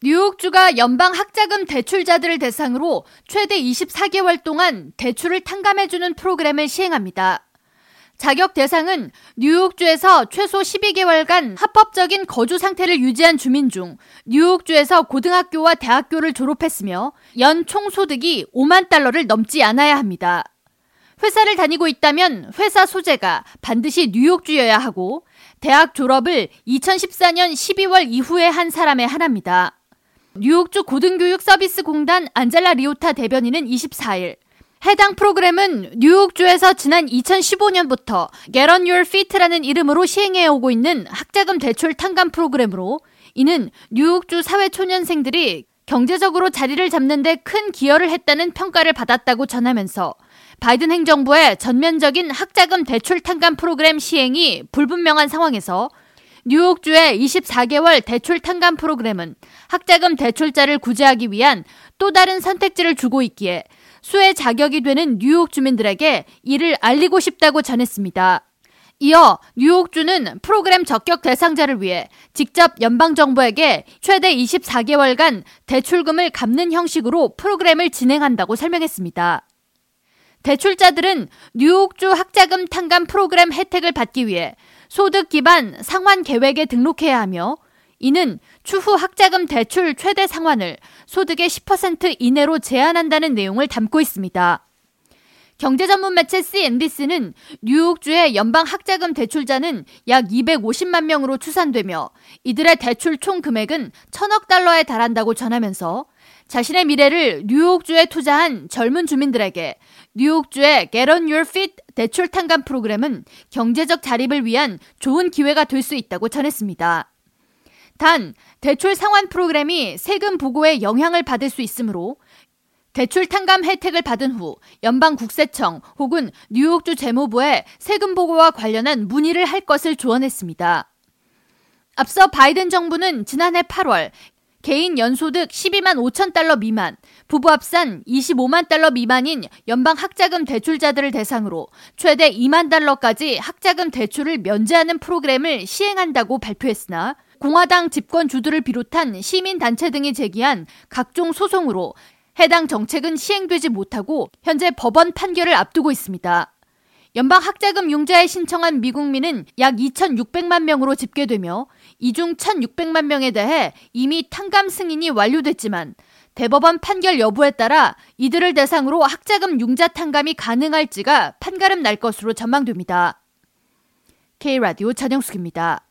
뉴욕주가 연방 학자금 대출자들을 대상으로 최대 24개월 동안 대출을 탕감해주는 프로그램을 시행합니다. 자격 대상은 뉴욕주에서 최소 12개월간 합법적인 거주 상태를 유지한 주민 중 뉴욕주에서 고등학교와 대학교를 졸업했으며 연 총소득이 5만 달러를 넘지 않아야 합니다. 회사를 다니고 있다면 회사 소재가 반드시 뉴욕주여야 하고 대학 졸업을 2014년 12월 이후에 한 사람의 하나입니다. 뉴욕주 고등교육 서비스 공단 안젤라 리오타 대변인은 24일. 해당 프로그램은 뉴욕주에서 지난 2015년부터 Get on Your Feet라는 이름으로 시행해 오고 있는 학자금 대출 탕감 프로그램으로 이는 뉴욕주 사회 초년생들이 경제적으로 자리를 잡는 데 큰 기여를 했다는 평가를 받았다고 전하면서 바이든 행정부의 전면적인 학자금 대출 탕감 프로그램 시행이 불분명한 상황에서 뉴욕주의 24개월 대출 탕감 프로그램은 학자금 대출자를 구제하기 위한 또 다른 선택지를 주고 있기에 수혜 자격이 되는 뉴욕 주민들에게 이를 알리고 싶다고 전했습니다. 이어 뉴욕주는 프로그램 적격 대상자를 위해 직접 연방정부에게 최대 24개월간 대출금을 갚는 형식으로 프로그램을 진행한다고 설명했습니다. 대출자들은 뉴욕주 학자금 탕감 프로그램 혜택을 받기 위해 소득 기반 상환 계획에 등록해야 하며 이는 추후 학자금 대출 최대 상환을 소득의 10% 이내로 제한한다는 내용을 담고 있습니다. 경제 전문 매체 CNBC는 뉴욕주의 연방 학자금 대출자는 약 250만 명으로 추산되며 이들의 대출 총 금액은 천억 달러에 달한다고 전하면서 자신의 미래를 뉴욕주에 투자한 젊은 주민들에게 뉴욕주의 Get on Your Feet 대출 탕감 프로그램은 경제적 자립을 위한 좋은 기회가 될 수 있다고 전했습니다. 단, 대출 상환 프로그램이 세금 보고에 영향을 받을 수 있으므로 대출 탕감 혜택을 받은 후 연방 국세청 혹은 뉴욕주 재무부에 세금 보고와 관련한 문의를 할 것을 조언했습니다. 앞서 바이든 정부는 지난해 8월 개인 연소득 12만 5천 달러 미만, 부부 합산 25만 달러 미만인 연방 학자금 대출자들을 대상으로 최대 2만 달러까지 학자금 대출을 면제하는 프로그램을 시행한다고 발표했으나 공화당 집권주들을 비롯한 시민 단체 등이 제기한 각종 소송으로 해당 정책은 시행되지 못하고 현재 법원 판결을 앞두고 있습니다. 연방 학자금 융자에 신청한 미국민은 약 2,600만 명으로 집계되며 이중 1,600만 명에 대해 이미 탕감 승인이 완료됐지만 대법원 판결 여부에 따라 이들을 대상으로 학자금 융자 탕감이 가능할지가 판가름 날 것으로 전망됩니다. K라디오 전영숙입니다.